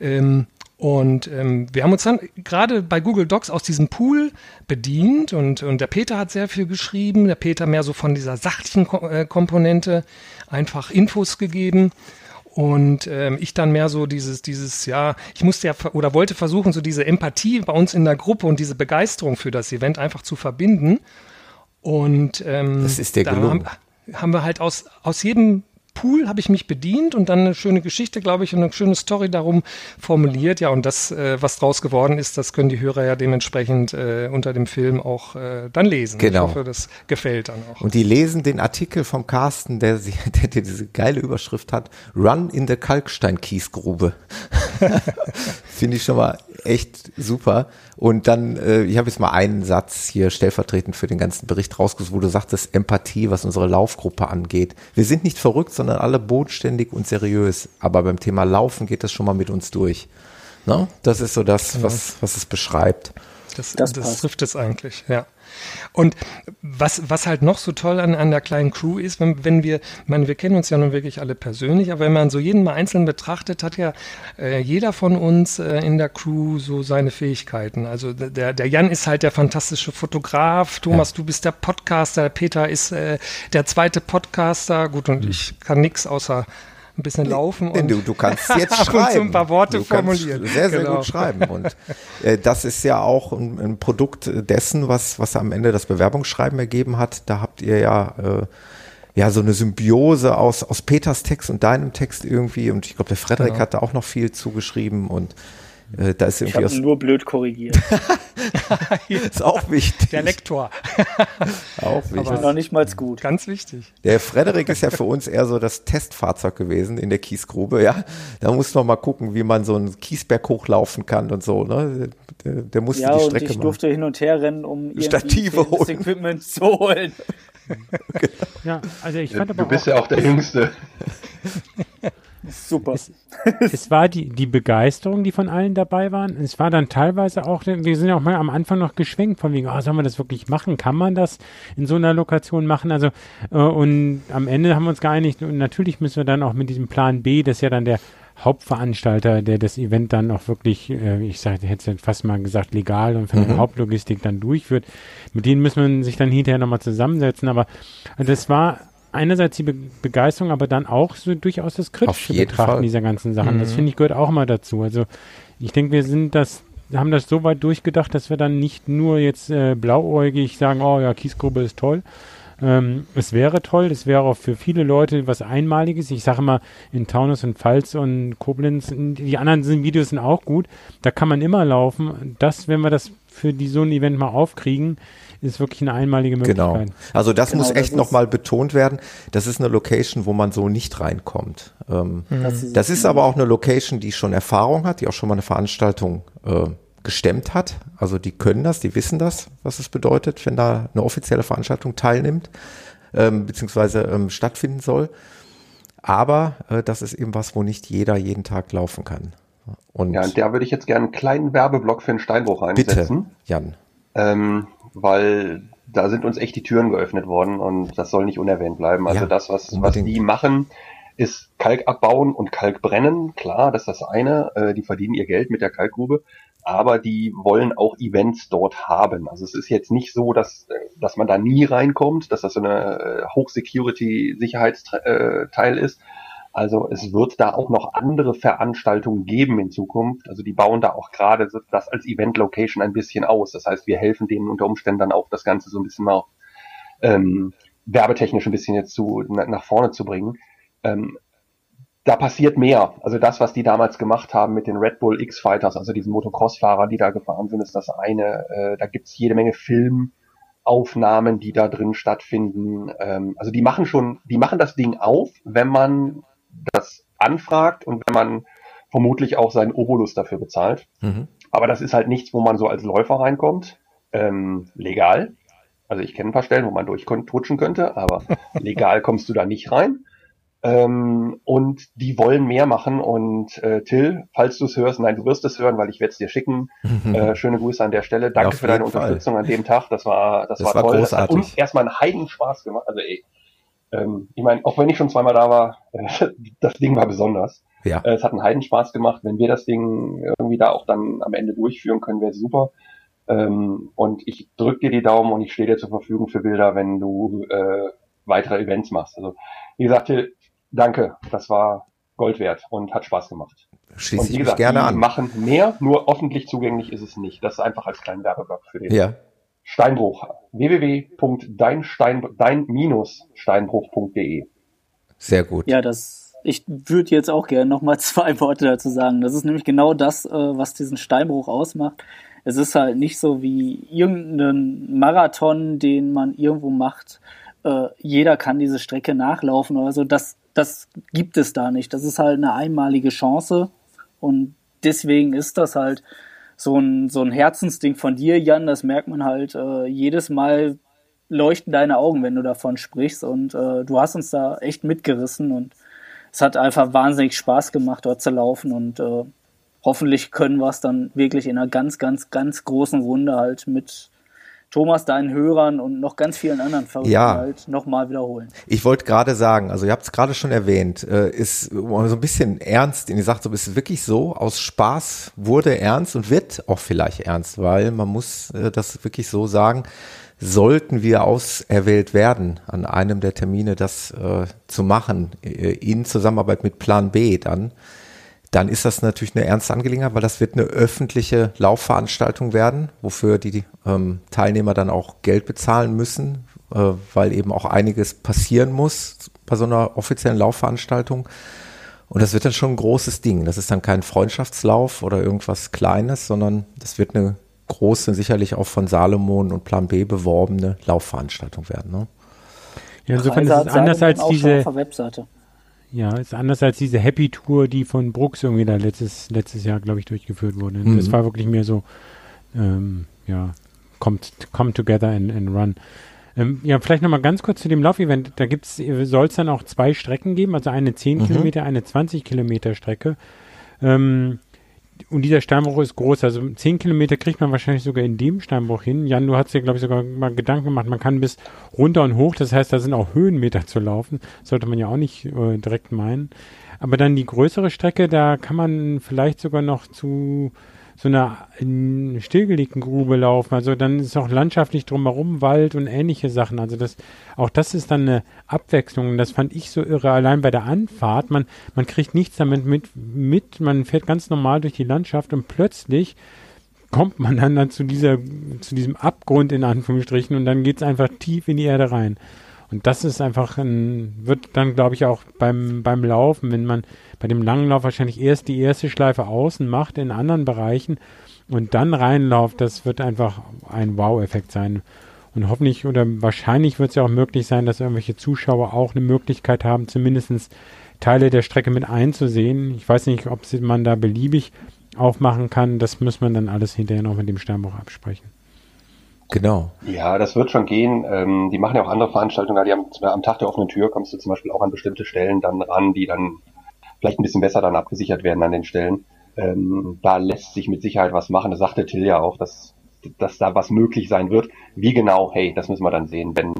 Ähm, und ähm, wir haben uns dann gerade bei Google Docs aus diesem Pool bedient und, und der Peter hat sehr viel geschrieben, der Peter mehr so von dieser sachlichen äh, Komponente einfach Infos gegeben. Und ähm, ich dann mehr so dieses, dieses, ja, ich musste ja oder wollte versuchen, so diese Empathie bei uns in der Gruppe und diese Begeisterung für das Event einfach zu verbinden. Und ähm, das ist der gelungen. Haben, haben wir halt aus, aus jedem Pool habe ich mich bedient und dann eine schöne Geschichte, glaube ich, und eine schöne Story darum formuliert. Ja, und das, äh, was draus geworden ist, das können die Hörer ja dementsprechend äh, unter dem Film auch äh, dann lesen. Genau. Ich hoffe, das gefällt dann auch. Und die lesen den Artikel vom Carsten, der, der, der diese geile Überschrift hat, Run in the Kalksteinkiesgrube. Finde ich schon mal echt super. Und dann, äh, ich habe jetzt mal einen Satz hier stellvertretend für den ganzen Bericht rausgesucht, wo du sagtest, Empathie, was unsere Laufgruppe angeht. Wir sind nicht verrückt, sondern alle bodenständig und seriös. Aber beim Thema Laufen geht das schon mal mit uns durch. Ne? Das ist so das, was, was es beschreibt. Das, das, das trifft es eigentlich, ja. Und was, was halt noch so toll an, an der kleinen Crew ist, wenn, wenn wir, ich meine, wir kennen uns ja nun wirklich alle persönlich, aber wenn man so jeden mal einzeln betrachtet, hat ja äh, jeder von uns äh, in der Crew so seine Fähigkeiten. Also der, der Jan ist halt der fantastische Fotograf, Thomas, ja. du bist der Podcaster, Peter ist äh, der zweite Podcaster, gut, und mhm. ich kann nichts außer ein bisschen laufen und du, du kannst jetzt schreiben. so ein paar Worte du formulieren. Sehr, sehr genau. gut schreiben. Und äh, das ist ja auch ein, ein, Produkt dessen, was, was am Ende das Bewerbungsschreiben ergeben hat. Da habt ihr ja äh, ja so eine Symbiose aus, aus Peters Text und deinem Text irgendwie. Und ich glaube, der Frederik genau. hat da auch noch viel zugeschrieben und äh, da ist irgendwie ich habe nur blöd korrigiert. ist auch wichtig. Der Lektor. auch wichtig. Aber noch nicht mal gut. Ganz wichtig. Der Frederik ist ja für uns eher so das Testfahrzeug gewesen in der Kiesgrube, ja. Da muss noch mal gucken, wie man so einen Kiesberg hochlaufen kann und so, ne? Der, der musste ja, die Strecke und ich durfte hin und her rennen, um Stative holen. Equipment zu holen. Ja, also ich fand aber Du bist auch, ja auch der Jüngste. Super. Es, es, war die, die Begeisterung, die von allen dabei waren. Es war dann teilweise auch, wir sind ja auch mal am Anfang noch geschwenkt von wegen, oh, sollen wir das wirklich machen? Kann man das in so einer Lokation machen? Also, äh, und am Ende haben wir uns geeinigt, und natürlich müssen wir dann auch mit diesem Plan B, das ist ja dann der Hauptveranstalter, der das Event dann auch wirklich, äh, ich sage, hätte fast mal gesagt, legal und von mhm. der Hauptlogistik dann durchführt. Mit denen muss man sich dann hinterher nochmal zusammensetzen. Aber das war einerseits die Be Begeisterung, aber dann auch so durchaus das kritische Betrachten Fall. dieser ganzen Sachen. Mhm. Das finde ich gehört auch mal dazu. Also ich denke, wir sind das haben das so weit durchgedacht, dass wir dann nicht nur jetzt äh, blauäugig sagen, oh ja, Kiesgrube ist toll. Ähm, es wäre toll, es wäre auch für viele Leute was Einmaliges. Ich sage immer, in Taunus und Pfalz und Koblenz, die anderen sind, Videos sind auch gut. Da kann man immer laufen. Das, wenn wir das für die, so ein Event mal aufkriegen, ist wirklich eine einmalige genau. Möglichkeit. Genau. Also das genau, muss echt nochmal betont werden. Das ist eine Location, wo man so nicht reinkommt. Ähm, das, ist, das ist aber auch eine Location, die schon Erfahrung hat, die auch schon mal eine Veranstaltung äh, gestemmt hat. Also die können das, die wissen das, was es bedeutet, wenn da eine offizielle Veranstaltung teilnimmt, ähm, beziehungsweise ähm, stattfinden soll. Aber äh, das ist eben was, wo nicht jeder jeden Tag laufen kann. Und ja, und da würde ich jetzt gerne einen kleinen Werbeblock für den Steinbruch einsetzen. Bitte, Jan. Ähm, weil da sind uns echt die Türen geöffnet worden und das soll nicht unerwähnt bleiben. Also ja, das, was, was die machen, ist Kalk abbauen und Kalk brennen. Klar, das ist das eine. Äh, die verdienen ihr Geld mit der Kalkgrube. Aber die wollen auch Events dort haben. Also es ist jetzt nicht so, dass, dass man da nie reinkommt, dass das so eine äh, Hochsecurity-Sicherheitsteil äh, ist, also es wird da auch noch andere Veranstaltungen geben in Zukunft. Also die bauen da auch gerade das als Event-Location ein bisschen aus. Das heißt, wir helfen denen unter Umständen dann auch das Ganze so ein bisschen mal ähm, werbetechnisch ein bisschen jetzt zu, nach vorne zu bringen. Ähm, da passiert mehr. Also das, was die damals gemacht haben mit den Red Bull X-Fighters, also diesen Motocross-Fahrer, die da gefahren sind, ist das eine. Äh, da gibt's jede Menge Filmaufnahmen, die da drin stattfinden. Ähm, also die machen schon, die machen das Ding auf, wenn man das anfragt und wenn man vermutlich auch seinen Obolus dafür bezahlt. Mhm. Aber das ist halt nichts, wo man so als Läufer reinkommt. Ähm, legal. Also ich kenne ein paar Stellen, wo man durchrutschen könnte, aber legal kommst du da nicht rein. Ähm, und die wollen mehr machen. Und äh, Till, falls du es hörst, nein, du wirst es hören, weil ich werde es dir schicken. Äh, schöne Grüße an der Stelle. Danke ja, für deine Fall. Unterstützung an dem Tag. Das war, das, das war, war toll. Großartig. Das hat uns erstmal einen Heidenspaß gemacht. Also ey, ähm, ich meine, auch wenn ich schon zweimal da war, äh, das Ding war besonders. Ja. Äh, es hat einen Heidenspaß gemacht. Wenn wir das Ding irgendwie da auch dann am Ende durchführen können, wäre super. Ähm, und ich drück dir die Daumen und ich stehe dir zur Verfügung für Bilder, wenn du äh, weitere Events machst. Also wie gesagt, danke, das war Gold wert und hat Spaß gemacht. Schließe und wie gesagt, gerne an. machen mehr, nur öffentlich zugänglich ist es nicht. Das ist einfach als kleinen Werbeblock für den. Ja. Steinbruch. www.dein-steinbruch.de. Sehr gut. Ja, das, ich würde jetzt auch gerne nochmal zwei Worte dazu sagen. Das ist nämlich genau das, äh, was diesen Steinbruch ausmacht. Es ist halt nicht so wie irgendein Marathon, den man irgendwo macht. Äh, jeder kann diese Strecke nachlaufen oder so. Das, das gibt es da nicht. Das ist halt eine einmalige Chance. Und deswegen ist das halt so ein, so ein Herzensding von dir, Jan, das merkt man halt äh, jedes Mal leuchten deine Augen, wenn du davon sprichst. Und äh, du hast uns da echt mitgerissen und es hat einfach wahnsinnig Spaß gemacht, dort zu laufen. Und äh, hoffentlich können wir es dann wirklich in einer ganz, ganz, ganz großen Runde halt mit Thomas, deinen Hörern und noch ganz vielen anderen Verrückten ja. halt nochmal wiederholen. Ich wollte gerade sagen, also ihr habt es gerade schon erwähnt, äh, ist so ein bisschen ernst, ihr sagt so, ist wirklich so, aus Spaß wurde ernst und wird auch vielleicht ernst, weil man muss äh, das wirklich so sagen, sollten wir auserwählt werden, an einem der Termine das äh, zu machen, äh, in Zusammenarbeit mit Plan B dann, dann ist das natürlich eine ernste Angelegenheit, weil das wird eine öffentliche Laufveranstaltung werden, wofür die ähm, Teilnehmer dann auch Geld bezahlen müssen, äh, weil eben auch einiges passieren muss bei so einer offiziellen Laufveranstaltung. Und das wird dann schon ein großes Ding. Das ist dann kein Freundschaftslauf oder irgendwas Kleines, sondern das wird eine große, sicherlich auch von Salomon und Plan B beworbene Laufveranstaltung werden. Ne? Ja, insofern ist es anders als diese. Ja, ist anders als diese Happy Tour, die von Brooks irgendwie da letztes, letztes Jahr, glaube ich, durchgeführt wurde. Mhm. Das war wirklich mehr so, ähm, ja, kommt, come together and, and run. Ähm, ja, vielleicht nochmal ganz kurz zu dem Laufevent. Da gibt's, soll es dann auch zwei Strecken geben, also eine 10 mhm. Kilometer, eine 20 Kilometer Strecke. Ähm, und dieser Steinbruch ist groß. Also 10 Kilometer kriegt man wahrscheinlich sogar in dem Steinbruch hin. Jan, du hast dir, glaube ich, sogar mal Gedanken gemacht, man kann bis runter und hoch. Das heißt, da sind auch Höhenmeter zu laufen. Sollte man ja auch nicht äh, direkt meinen. Aber dann die größere Strecke, da kann man vielleicht sogar noch zu so einer stillgelegten Grube laufen. Also dann ist auch landschaftlich drumherum Wald und ähnliche Sachen. Also das, auch das ist dann eine Abwechslung. Das fand ich so irre. Allein bei der Anfahrt, man, man kriegt nichts damit mit, mit. Man fährt ganz normal durch die Landschaft und plötzlich kommt man dann, dann zu dieser, zu diesem Abgrund in Anführungsstrichen und dann geht es einfach tief in die Erde rein. Und das ist einfach ein, wird dann, glaube ich, auch beim, beim Laufen, wenn man bei dem langen Lauf wahrscheinlich erst die erste Schleife außen macht in anderen Bereichen und dann reinlauft, das wird einfach ein Wow-Effekt sein. Und hoffentlich oder wahrscheinlich wird es ja auch möglich sein, dass irgendwelche Zuschauer auch eine Möglichkeit haben, zumindest Teile der Strecke mit einzusehen. Ich weiß nicht, ob man da beliebig aufmachen kann. Das muss man dann alles hinterher noch mit dem Sternbuch absprechen. Genau. Ja, das wird schon gehen. Ähm, die machen ja auch andere Veranstaltungen. Die haben, am Tag der offenen Tür kommst du zum Beispiel auch an bestimmte Stellen dann ran, die dann vielleicht ein bisschen besser dann abgesichert werden an den Stellen. Ähm, da lässt sich mit Sicherheit was machen. Das sagte Till ja auch, dass, dass da was möglich sein wird. Wie genau, hey, das müssen wir dann sehen, wenn,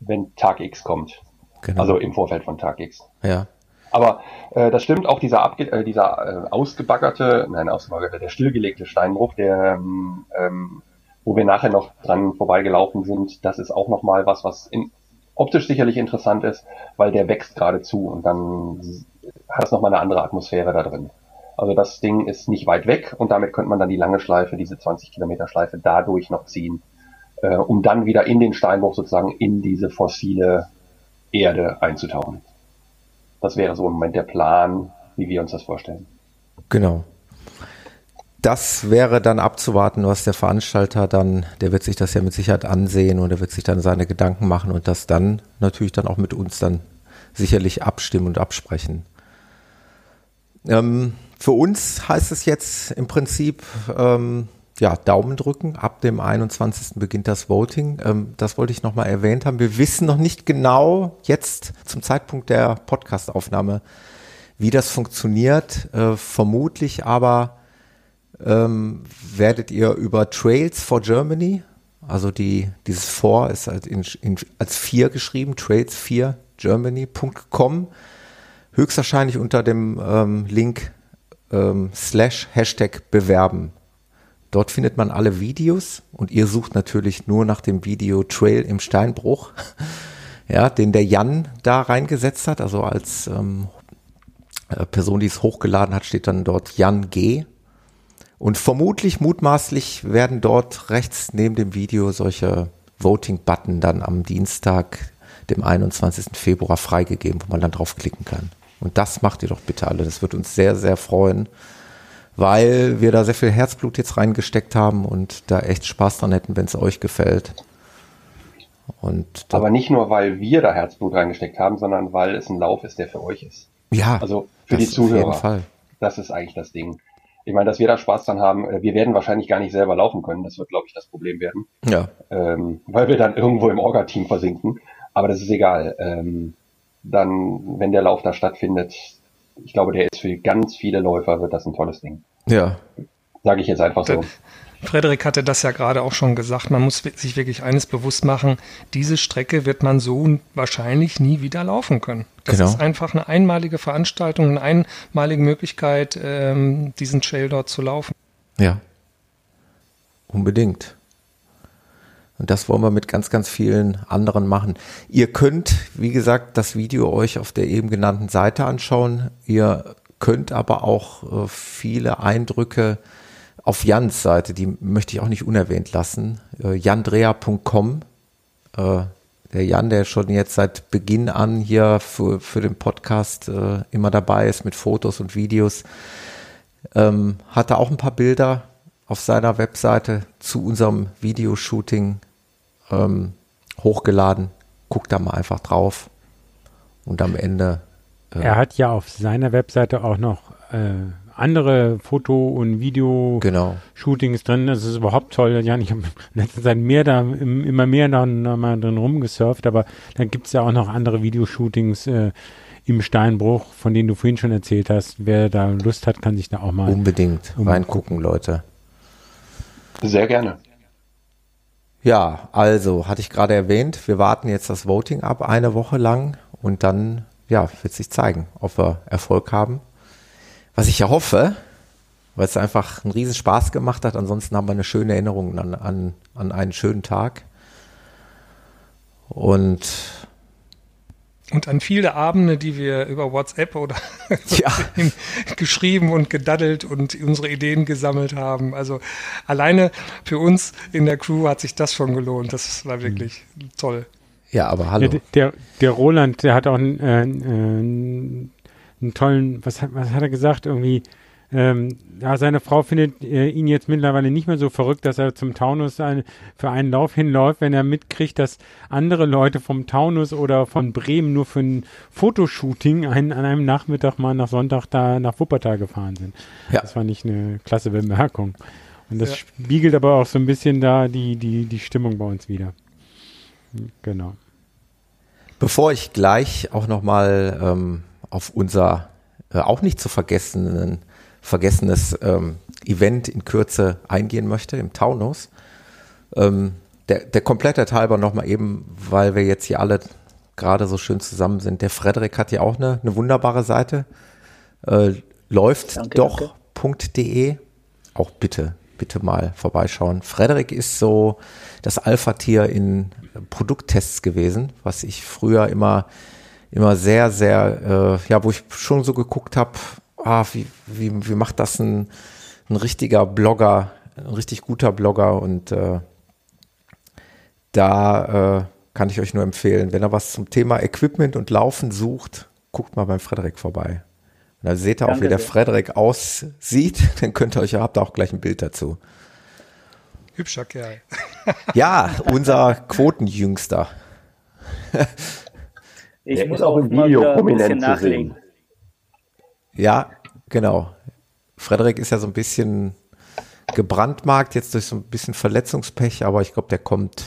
wenn Tag X kommt. Genau. Also im Vorfeld von Tag X. Ja. Aber äh, das stimmt, auch dieser, abge äh, dieser äh, ausgebaggerte, nein, ausgebaggerte, der stillgelegte Steinbruch, der ähm, ähm, wo wir nachher noch dran vorbeigelaufen sind, das ist auch nochmal was, was in, optisch sicherlich interessant ist, weil der wächst geradezu und dann hat es nochmal eine andere Atmosphäre da drin. Also das Ding ist nicht weit weg und damit könnte man dann die lange Schleife, diese 20 Kilometer Schleife dadurch noch ziehen, äh, um dann wieder in den Steinbruch sozusagen in diese fossile Erde einzutauchen. Das wäre so im Moment der Plan, wie wir uns das vorstellen. Genau das wäre dann abzuwarten, was der Veranstalter dann, der wird sich das ja mit Sicherheit ansehen und er wird sich dann seine Gedanken machen und das dann natürlich dann auch mit uns dann sicherlich abstimmen und absprechen. Ähm, für uns heißt es jetzt im Prinzip, ähm, ja, Daumen drücken. Ab dem 21. beginnt das Voting. Ähm, das wollte ich nochmal erwähnt haben. Wir wissen noch nicht genau jetzt zum Zeitpunkt der Podcastaufnahme, wie das funktioniert. Äh, vermutlich aber ähm, werdet ihr über Trails for Germany, also die, dieses For ist halt in, in, als 4 geschrieben, trails4germany.com, höchstwahrscheinlich unter dem ähm, Link ähm, slash Hashtag bewerben. Dort findet man alle Videos und ihr sucht natürlich nur nach dem Video Trail im Steinbruch, ja, den der Jan da reingesetzt hat, also als ähm, äh, Person, die es hochgeladen hat, steht dann dort Jan G. Und vermutlich, mutmaßlich werden dort rechts neben dem Video solche Voting-Button dann am Dienstag, dem 21. Februar freigegeben, wo man dann draufklicken kann. Und das macht ihr doch bitte alle. Das wird uns sehr, sehr freuen, weil wir da sehr viel Herzblut jetzt reingesteckt haben und da echt Spaß dran hätten, wenn es euch gefällt. Und Aber nicht nur, weil wir da Herzblut reingesteckt haben, sondern weil es ein Lauf ist, der für euch ist. Ja. Also für die Zuhörer. Das ist eigentlich das Ding ich meine, dass wir da Spaß dran haben, äh, wir werden wahrscheinlich gar nicht selber laufen können. Das wird, glaube ich, das Problem werden. Ja. Ähm, weil wir dann irgendwo im Orga-Team versinken. Aber das ist egal. Ähm, dann, wenn der Lauf da stattfindet, ich glaube, der ist für ganz viele Läufer, wird das ein tolles Ding. Ja. Sage ich jetzt einfach so. Frederik hatte das ja gerade auch schon gesagt. Man muss sich wirklich eines bewusst machen. Diese Strecke wird man so wahrscheinlich nie wieder laufen können. Das genau. ist einfach eine einmalige Veranstaltung, eine einmalige Möglichkeit, ähm, diesen Trail dort zu laufen. Ja. Unbedingt. Und das wollen wir mit ganz, ganz vielen anderen machen. Ihr könnt, wie gesagt, das Video euch auf der eben genannten Seite anschauen. Ihr könnt aber auch äh, viele Eindrücke auf Jans Seite, die möchte ich auch nicht unerwähnt lassen, äh, jandrea.com. Äh, der Jan, der schon jetzt seit Beginn an hier für, für den Podcast äh, immer dabei ist mit Fotos und Videos, ähm, hatte auch ein paar Bilder auf seiner Webseite zu unserem Videoshooting ähm, hochgeladen. Guckt da mal einfach drauf. Und am Ende. Äh, er hat ja auf seiner Webseite auch noch äh, andere Foto- und Video-Shootings genau. drin. Das ist überhaupt toll. Ja, ich habe in letzter Zeit mehr da, immer mehr da mal drin rumgesurft, aber dann gibt es ja auch noch andere Videoshootings äh, im Steinbruch, von denen du vorhin schon erzählt hast. Wer da Lust hat, kann sich da auch mal unbedingt reingucken, Leute. Sehr gerne. Ja, also hatte ich gerade erwähnt, wir warten jetzt das Voting ab eine Woche lang und dann ja, wird sich zeigen, ob wir Erfolg haben was ich ja hoffe, weil es einfach einen riesen Spaß gemacht hat. Ansonsten haben wir eine schöne Erinnerung an, an, an einen schönen Tag. Und Und an viele Abende, die wir über WhatsApp oder ja. geschrieben und gedaddelt und unsere Ideen gesammelt haben. Also alleine für uns in der Crew hat sich das schon gelohnt. Das war wirklich mhm. toll. Ja, aber hallo. Ja, der, der Roland, der hat auch einen, äh, einen, einen tollen, was hat, was hat er gesagt? Irgendwie, ähm, ja, seine Frau findet äh, ihn jetzt mittlerweile nicht mehr so verrückt, dass er zum Taunus ein, für einen Lauf hinläuft, wenn er mitkriegt, dass andere Leute vom Taunus oder von Bremen nur für ein Fotoshooting ein, an einem Nachmittag mal nach Sonntag da nach Wuppertal gefahren sind. Ja. Das fand ich eine klasse Bemerkung. Und das ja. spiegelt aber auch so ein bisschen da die, die, die Stimmung bei uns wieder. Genau. Bevor ich gleich auch nochmal ähm, auf unser äh, auch nicht zu vergessenen vergessenes ähm, Event in Kürze eingehen möchte, im Taunus. Ähm, der, der komplette halber nochmal eben, weil wir jetzt hier alle gerade so schön zusammen sind. Der Frederik hat ja auch eine, eine wunderbare Seite. Äh, läuft doch.de. Auch bitte, bitte mal vorbeischauen. Frederik ist so das Alpha-Tier in Produkttests gewesen, was ich früher immer, immer sehr, sehr, äh, ja, wo ich schon so geguckt habe, ah, wie, wie, wie macht das ein, ein richtiger Blogger, ein richtig guter Blogger und äh, da äh, kann ich euch nur empfehlen, wenn ihr was zum Thema Equipment und Laufen sucht, guckt mal beim Frederik vorbei. Und da seht ihr auch, wie der Frederik aussieht, dann könnt ihr euch, habt ihr auch gleich ein Bild dazu. Hübscher Kerl. ja, unser Quotenjüngster. ich Der muss auch im Video prominent zu sehen. Ja, genau. Frederik ist ja so ein bisschen gebrandmarkt, jetzt durch so ein bisschen Verletzungspech, aber ich glaube, der kommt,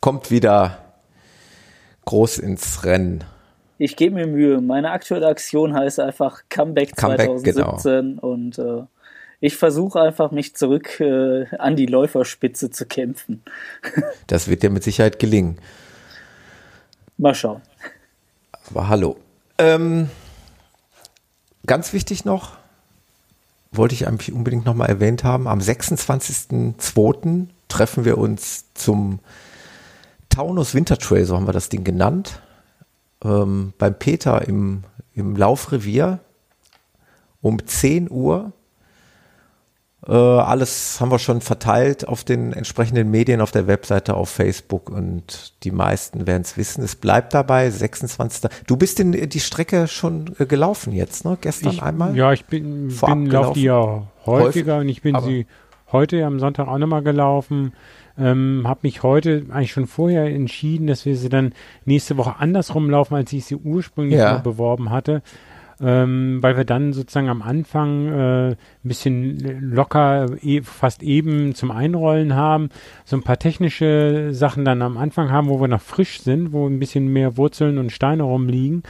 kommt wieder groß ins Rennen. Ich gebe mir Mühe. Meine aktuelle Aktion heißt einfach Comeback, Comeback 2017 genau. und äh, ich versuche einfach, mich zurück äh, an die Läuferspitze zu kämpfen. das wird dir mit Sicherheit gelingen. Mal schauen. Aber hallo. Ähm, Ganz wichtig noch, wollte ich eigentlich unbedingt nochmal erwähnt haben, am 26.02. treffen wir uns zum Taunus Winter Trail, so haben wir das Ding genannt, ähm, beim Peter im, im Laufrevier um 10 Uhr äh, alles haben wir schon verteilt auf den entsprechenden Medien, auf der Webseite, auf Facebook und die meisten werden es wissen. Es bleibt dabei, 26. Du bist in die Strecke schon äh, gelaufen jetzt, ne? Gestern ich, einmal? Ja, ich bin, bin laufe die ja häufiger Häufig, und ich bin sie heute am Sonntag auch nochmal gelaufen. Ähm, habe mich heute eigentlich schon vorher entschieden, dass wir sie dann nächste Woche andersrum laufen, als ich sie ursprünglich ja. beworben hatte ähm, weil wir dann sozusagen am Anfang äh, ein bisschen locker, e fast eben zum Einrollen haben, so ein paar technische Sachen dann am Anfang haben, wo wir noch frisch sind, wo ein bisschen mehr Wurzeln und Steine rumliegen.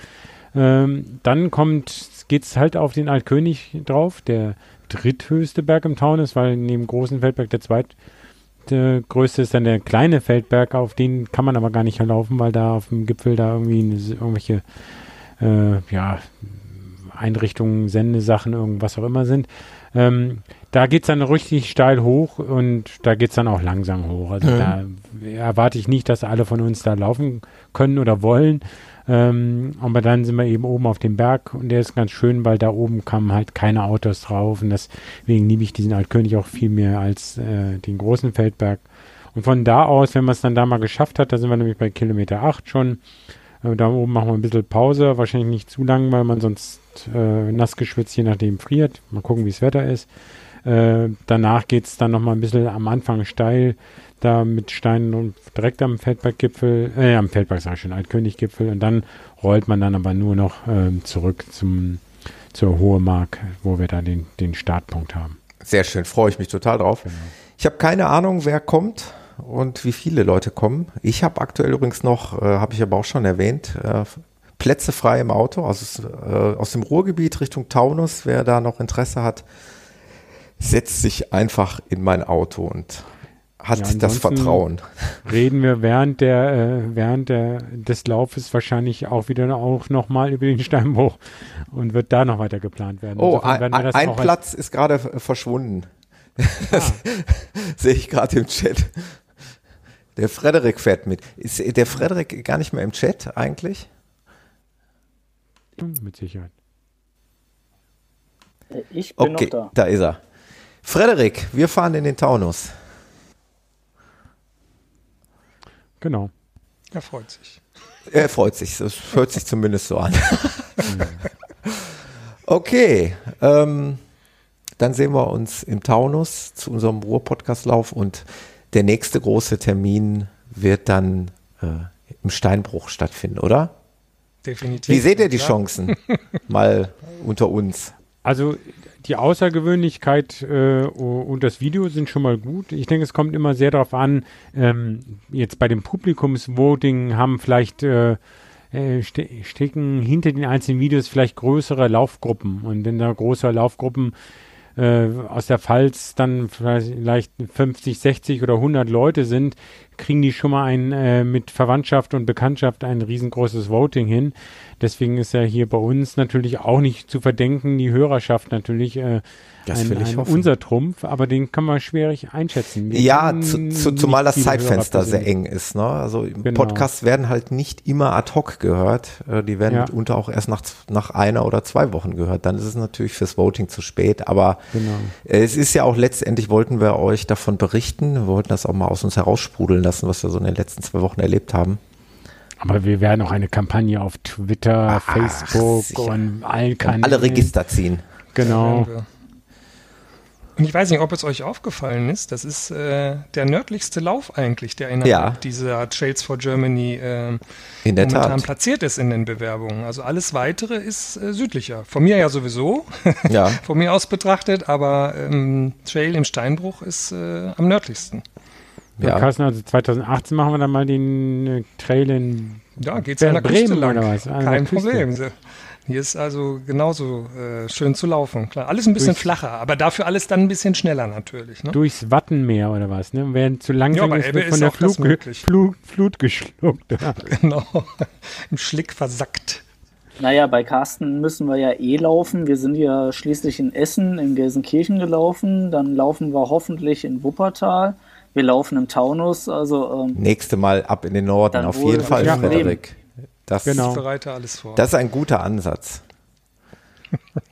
Ähm, dann kommt, geht's halt auf den Altkönig drauf, der dritthöchste Berg im Town ist, weil neben großen Feldberg der zweitgrößte größte ist dann der kleine Feldberg, auf den kann man aber gar nicht laufen, weil da auf dem Gipfel da irgendwie eine, irgendwelche äh, ja, Einrichtungen, Sendesachen, irgendwas auch immer sind. Ähm, da es dann richtig steil hoch und da geht es dann auch langsam hoch. Also mhm. da erwarte ich nicht, dass alle von uns da laufen können oder wollen. Ähm, aber dann sind wir eben oben auf dem Berg und der ist ganz schön, weil da oben kamen halt keine Autos drauf und deswegen liebe ich diesen Altkönig auch viel mehr als äh, den großen Feldberg. Und von da aus, wenn man es dann da mal geschafft hat, da sind wir nämlich bei Kilometer 8 schon, da oben machen wir ein bisschen Pause, wahrscheinlich nicht zu lang, weil man sonst äh, nass geschwitzt, je nachdem friert. Mal gucken, wie das Wetter ist. Äh, danach geht es dann nochmal ein bisschen am Anfang steil, da mit Steinen und direkt am Feldberggipfel, äh, am Feldberg sag ich schon, Altköniggipfel und dann rollt man dann aber nur noch äh, zurück zum, zur Hohe Mark, wo wir da den, den Startpunkt haben. Sehr schön, freue ich mich total drauf. Genau. Ich habe keine Ahnung, wer kommt und wie viele Leute kommen. Ich habe aktuell übrigens noch, äh, habe ich aber auch schon erwähnt, äh, Plätze frei im Auto aus, äh, aus dem Ruhrgebiet Richtung Taunus. Wer da noch Interesse hat, setzt sich einfach in mein Auto und hat ja, das Vertrauen. Reden wir während der äh, während der des Laufes wahrscheinlich auch wieder auch noch mal über den Steinbruch und wird da noch weiter geplant werden. Oh, ein, ein Platz ist gerade verschwunden. Ah. Sehe ich gerade im Chat. Der Frederik fährt mit. Ist der Frederik gar nicht mehr im Chat eigentlich? Mit Sicherheit. Ich bin okay, noch da. Da ist er. Frederik, wir fahren in den Taunus. Genau. Er freut sich. Er freut sich. Das hört sich zumindest so an. okay. Ähm, dann sehen wir uns im Taunus zu unserem Ruhr-Podcast-Lauf und der nächste große Termin wird dann äh, im Steinbruch stattfinden, oder? Definitiv. Wie seht ihr die ja. Chancen? Mal unter uns. Also die Außergewöhnlichkeit äh, und das Video sind schon mal gut. Ich denke, es kommt immer sehr darauf an, ähm, jetzt bei dem Publikumsvoting haben vielleicht äh, äh, ste stecken hinter den einzelnen Videos vielleicht größere Laufgruppen. Und wenn da größere Laufgruppen äh, aus der Pfalz dann vielleicht 50, 60 oder 100 Leute sind, kriegen die schon mal ein, äh, mit Verwandtschaft und Bekanntschaft ein riesengroßes Voting hin. Deswegen ist ja hier bei uns natürlich auch nicht zu verdenken, die Hörerschaft natürlich äh, das ein, ein unser Trumpf, aber den kann man schwierig einschätzen. Wir ja, zu, zu, zumal das Zeitfenster sehr eng ist. Ne? Also genau. Podcasts werden halt nicht immer ad hoc gehört. Äh, die werden ja. mitunter auch erst nach, nach einer oder zwei Wochen gehört. Dann ist es natürlich fürs Voting zu spät. Aber genau. es ist ja auch letztendlich, wollten wir euch davon berichten. Wir wollten das auch mal aus uns heraussprudeln lassen, was wir so in den letzten zwei Wochen erlebt haben. Aber wir werden auch eine Kampagne auf Twitter, Ach, Facebook sicher. und allen Kanälen. alle Register ziehen. Genau. Und ich weiß nicht, ob es euch aufgefallen ist, das ist äh, der nördlichste Lauf eigentlich, der innerhalb ja. dieser Trails for Germany äh, in der momentan Tat. platziert ist in den Bewerbungen. Also alles weitere ist äh, südlicher. Von mir ja sowieso, ja. von mir aus betrachtet, aber ähm, Trail im Steinbruch ist äh, am nördlichsten. Ja, Carsten, also 2018 machen wir dann mal den äh, Trail in ja, geht's an der Bremen Küste lang. oder was? Kein Problem. Hier ist also genauso äh, schön zu laufen. Klar, alles ein bisschen Durchs, flacher, aber dafür alles dann ein bisschen schneller natürlich. Ne? Durchs Wattenmeer oder was? Ne? Während zu langsam ja, ist, wird von der Flug, Flut, Flut geschluckt. genau, im Schlick versackt. Naja, bei Carsten müssen wir ja eh laufen. Wir sind ja schließlich in Essen, in Gelsenkirchen gelaufen. Dann laufen wir hoffentlich in Wuppertal. Wir laufen im Taunus. Also, ähm, Nächste Mal ab in den Norden, auf jeden Fall, Frederik. Das, genau. Das ist ein guter Ansatz.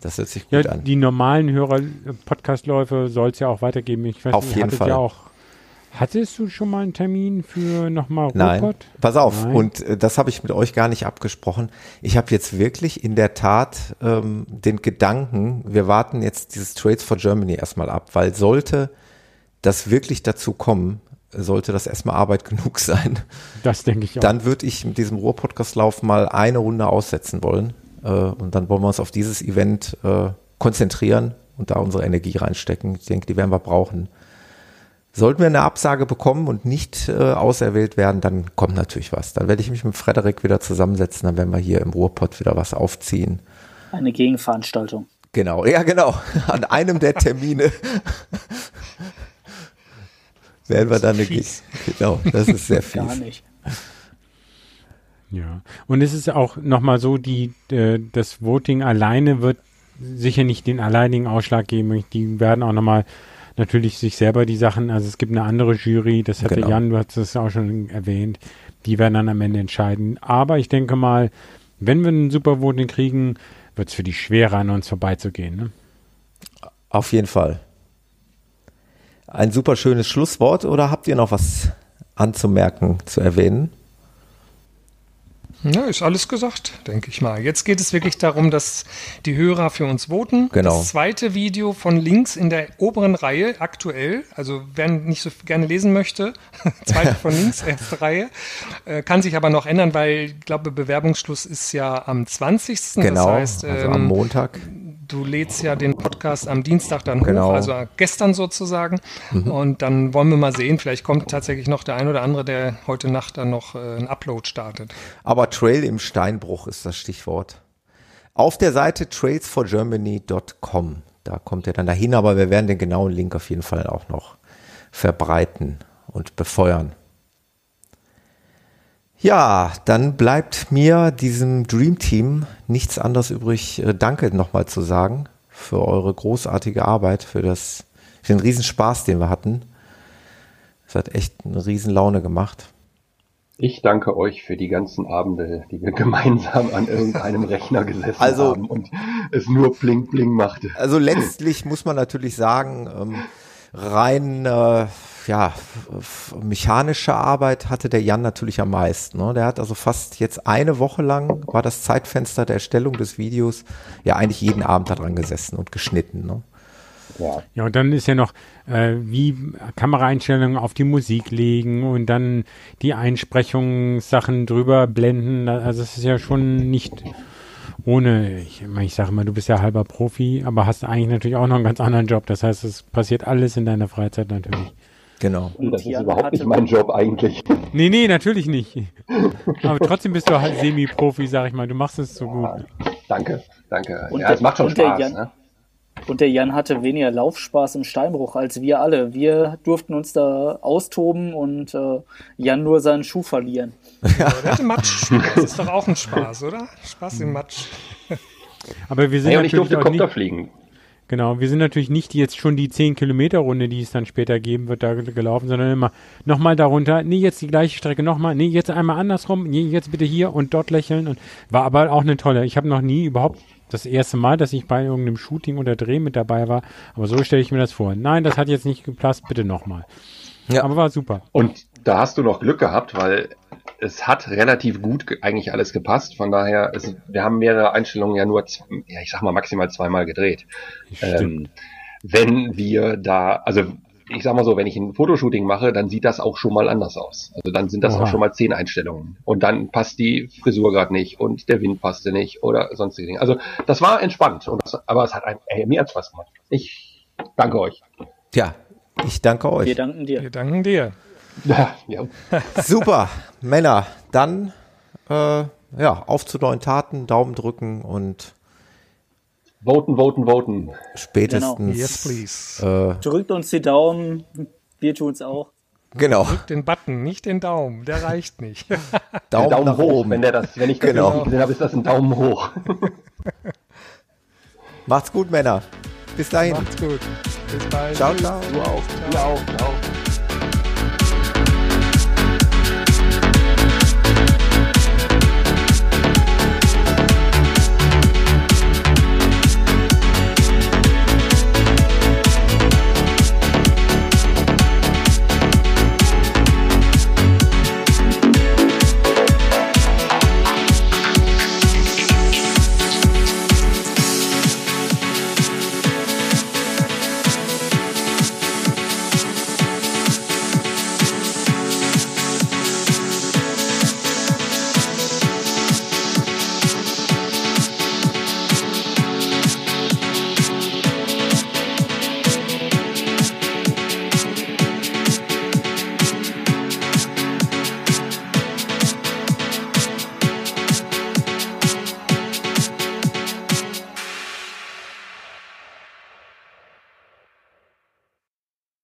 Das hört sich gut ja, an. Die normalen Hörer-Podcastläufe soll es ja auch weitergeben. Ich weiß Auf nicht, jeden Fall. Ja auch, hattest du schon mal einen Termin für nochmal Nein, pass auf. Nein. Und äh, das habe ich mit euch gar nicht abgesprochen. Ich habe jetzt wirklich in der Tat ähm, den Gedanken, wir warten jetzt dieses Trades for Germany erstmal ab, weil sollte das wirklich dazu kommen, sollte das erstmal Arbeit genug sein. Das denke ich auch. Dann würde ich mit diesem Ruhr-Podcast-Lauf mal eine Runde aussetzen wollen. Äh, und dann wollen wir uns auf dieses Event äh, konzentrieren und da unsere Energie reinstecken. Ich denke, die werden wir brauchen. Sollten wir eine Absage bekommen und nicht äh, auserwählt werden, dann kommt natürlich was. Dann werde ich mich mit Frederik wieder zusammensetzen, dann werden wir hier im Ruhrpott wieder was aufziehen. Eine Gegenveranstaltung. Genau, ja genau. An einem der Termine werden wir dann eine fies. Genau, das ist sehr fies. Gar nicht. Ja, und es ist auch nochmal so, die, äh, das Voting alleine wird sicher nicht den alleinigen Ausschlag geben. Die werden auch nochmal natürlich sich selber die Sachen, also es gibt eine andere Jury, das hatte genau. Jan, du hast es auch schon erwähnt, die werden dann am Ende entscheiden. Aber ich denke mal, wenn wir einen Super Voting kriegen, wird es für die schwerer, an uns vorbeizugehen. Ne? Auf jeden Fall ein super schönes Schlusswort oder habt ihr noch was anzumerken, zu erwähnen? Ja, ist alles gesagt, denke ich mal. Jetzt geht es wirklich darum, dass die Hörer für uns voten. Genau. Das zweite Video von links in der oberen Reihe, aktuell, also wer nicht so gerne lesen möchte, zweite von links, erste Reihe, äh, kann sich aber noch ändern, weil ich glaube, Bewerbungsschluss ist ja am 20. Genau, das heißt, ähm, also am ähm, Montag du lädst ja den Podcast am Dienstag dann genau. hoch, also gestern sozusagen. Mhm. Und dann wollen wir mal sehen, vielleicht kommt tatsächlich noch der ein oder andere, der heute Nacht dann noch äh, einen Upload startet. Aber Trail im Steinbruch ist das Stichwort. Auf der Seite trailsforgermany.com, da kommt ihr dann dahin, aber wir werden den genauen Link auf jeden Fall auch noch verbreiten und befeuern. Ja, dann bleibt mir diesem Dream Team nichts anderes übrig, äh, Danke nochmal zu sagen für eure großartige Arbeit, für das, für den Riesenspaß, den wir hatten. Es hat echt eine Riesenlaune gemacht. Ich danke euch für die ganzen Abende, die wir gemeinsam an irgendeinem Rechner gesessen also, haben und es nur bling bling machte. Also letztlich muss man natürlich sagen, ähm, rein äh, ja mechanische Arbeit hatte der Jan natürlich am meisten. Ne? Der hat also fast jetzt eine Woche lang war das Zeitfenster der Erstellung des Videos ja eigentlich jeden Abend daran gesessen und geschnitten. Ne? Ja. ja, und dann ist ja noch, äh, wie Kameraeinstellungen auf die Musik legen und dann die Einsprechungssachen drüber blenden. Also es ist ja schon nicht ohne, ich, ich sage mal, du bist ja halber Profi, aber hast eigentlich natürlich auch noch einen ganz anderen Job. Das heißt, es passiert alles in deiner Freizeit natürlich. Genau. Und das ist überhaupt nicht mein Job eigentlich. Nee, nee, natürlich nicht. Aber trotzdem bist du halt Semi-Profi, sag ich mal. Du machst es so gut. Danke, danke. Und ja, es macht schon Spaß. Jan, ne? Und der Jan hatte weniger Laufspaß im Steinbruch als wir alle. Wir durften uns da austoben und äh, Jan nur seinen Schuh verlieren. Ja, der hatte Matsch. Das ist doch auch ein Spaß, oder? Spaß im Matsch. Aber wir sind ja, und ich durfte Kopter fliegen. Genau, wir sind natürlich nicht jetzt schon die 10 Kilometer Runde, die es dann später geben wird, da gelaufen, sondern immer nochmal darunter, nee, jetzt die gleiche Strecke nochmal, nee, jetzt einmal andersrum, nee, jetzt bitte hier und dort lächeln und war aber auch eine tolle. Ich habe noch nie überhaupt das erste Mal, dass ich bei irgendeinem Shooting oder Dreh mit dabei war. Aber so stelle ich mir das vor. Nein, das hat jetzt nicht gepasst, bitte nochmal. Ja. Aber war super. Und da hast du noch Glück gehabt, weil es hat relativ gut eigentlich alles gepasst. Von daher, es, wir haben mehrere Einstellungen ja nur, ja, ich sag mal maximal zweimal gedreht. Ähm, wenn wir da, also ich sag mal so, wenn ich ein Fotoshooting mache, dann sieht das auch schon mal anders aus. Also dann sind das Oha. auch schon mal zehn Einstellungen. Und dann passt die Frisur gerade nicht und der Wind passte nicht oder sonstige Dinge. Also das war entspannt, und das, aber es hat einem, ey, mir hat Spaß gemacht. Ich danke euch. Ja, ich danke euch. Wir danken dir. Wir danken dir. Ja, ja. Super, Männer, dann äh, ja, auf zu neuen Taten, Daumen drücken und Voten, voten, voten. Spätestens. Genau. Yes, please. Äh, Drückt uns die Daumen, wir tun es auch. Genau. Drückt den Button, nicht den Daumen, der reicht nicht. Daumen, Daumen hoch, oben. wenn der das, wenn ich genau. das gesehen habe, ist das ein Daumen hoch. Macht's gut, Männer. Bis dahin. Macht's gut. Bis bald. Ciao, ciao. Du auch. Du auch. Ciao.